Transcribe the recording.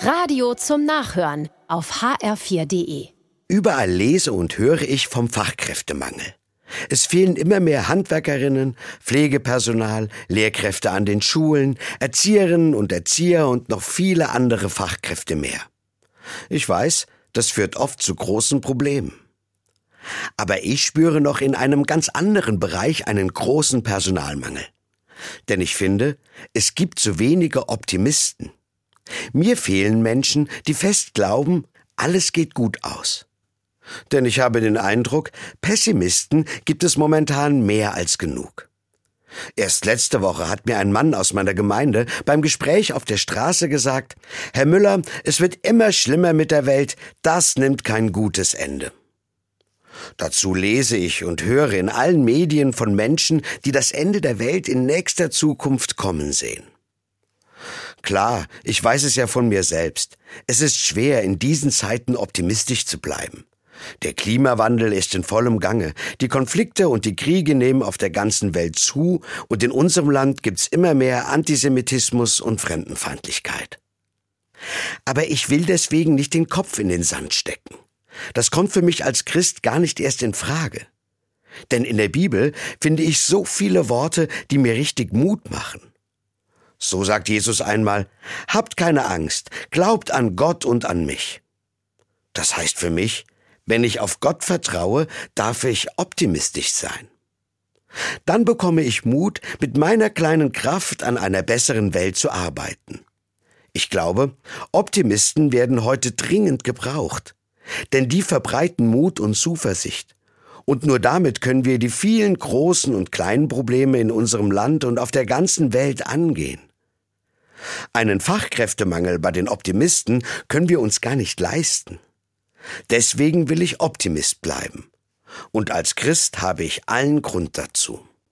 Radio zum Nachhören auf hr4.de. Überall lese und höre ich vom Fachkräftemangel. Es fehlen immer mehr Handwerkerinnen, Pflegepersonal, Lehrkräfte an den Schulen, Erzieherinnen und Erzieher und noch viele andere Fachkräfte mehr. Ich weiß, das führt oft zu großen Problemen. Aber ich spüre noch in einem ganz anderen Bereich einen großen Personalmangel. Denn ich finde, es gibt zu wenige Optimisten. Mir fehlen Menschen, die fest glauben, alles geht gut aus. Denn ich habe den Eindruck, Pessimisten gibt es momentan mehr als genug. Erst letzte Woche hat mir ein Mann aus meiner Gemeinde beim Gespräch auf der Straße gesagt, Herr Müller, es wird immer schlimmer mit der Welt, das nimmt kein gutes Ende. Dazu lese ich und höre in allen Medien von Menschen, die das Ende der Welt in nächster Zukunft kommen sehen. Klar, ich weiß es ja von mir selbst. Es ist schwer, in diesen Zeiten optimistisch zu bleiben. Der Klimawandel ist in vollem Gange. Die Konflikte und die Kriege nehmen auf der ganzen Welt zu und in unserem Land gibt's immer mehr Antisemitismus und Fremdenfeindlichkeit. Aber ich will deswegen nicht den Kopf in den Sand stecken. Das kommt für mich als Christ gar nicht erst in Frage. Denn in der Bibel finde ich so viele Worte, die mir richtig Mut machen. So sagt Jesus einmal, Habt keine Angst, glaubt an Gott und an mich. Das heißt für mich, wenn ich auf Gott vertraue, darf ich optimistisch sein. Dann bekomme ich Mut, mit meiner kleinen Kraft an einer besseren Welt zu arbeiten. Ich glaube, Optimisten werden heute dringend gebraucht, denn die verbreiten Mut und Zuversicht. Und nur damit können wir die vielen großen und kleinen Probleme in unserem Land und auf der ganzen Welt angehen. Einen Fachkräftemangel bei den Optimisten können wir uns gar nicht leisten. Deswegen will ich Optimist bleiben. Und als Christ habe ich allen Grund dazu.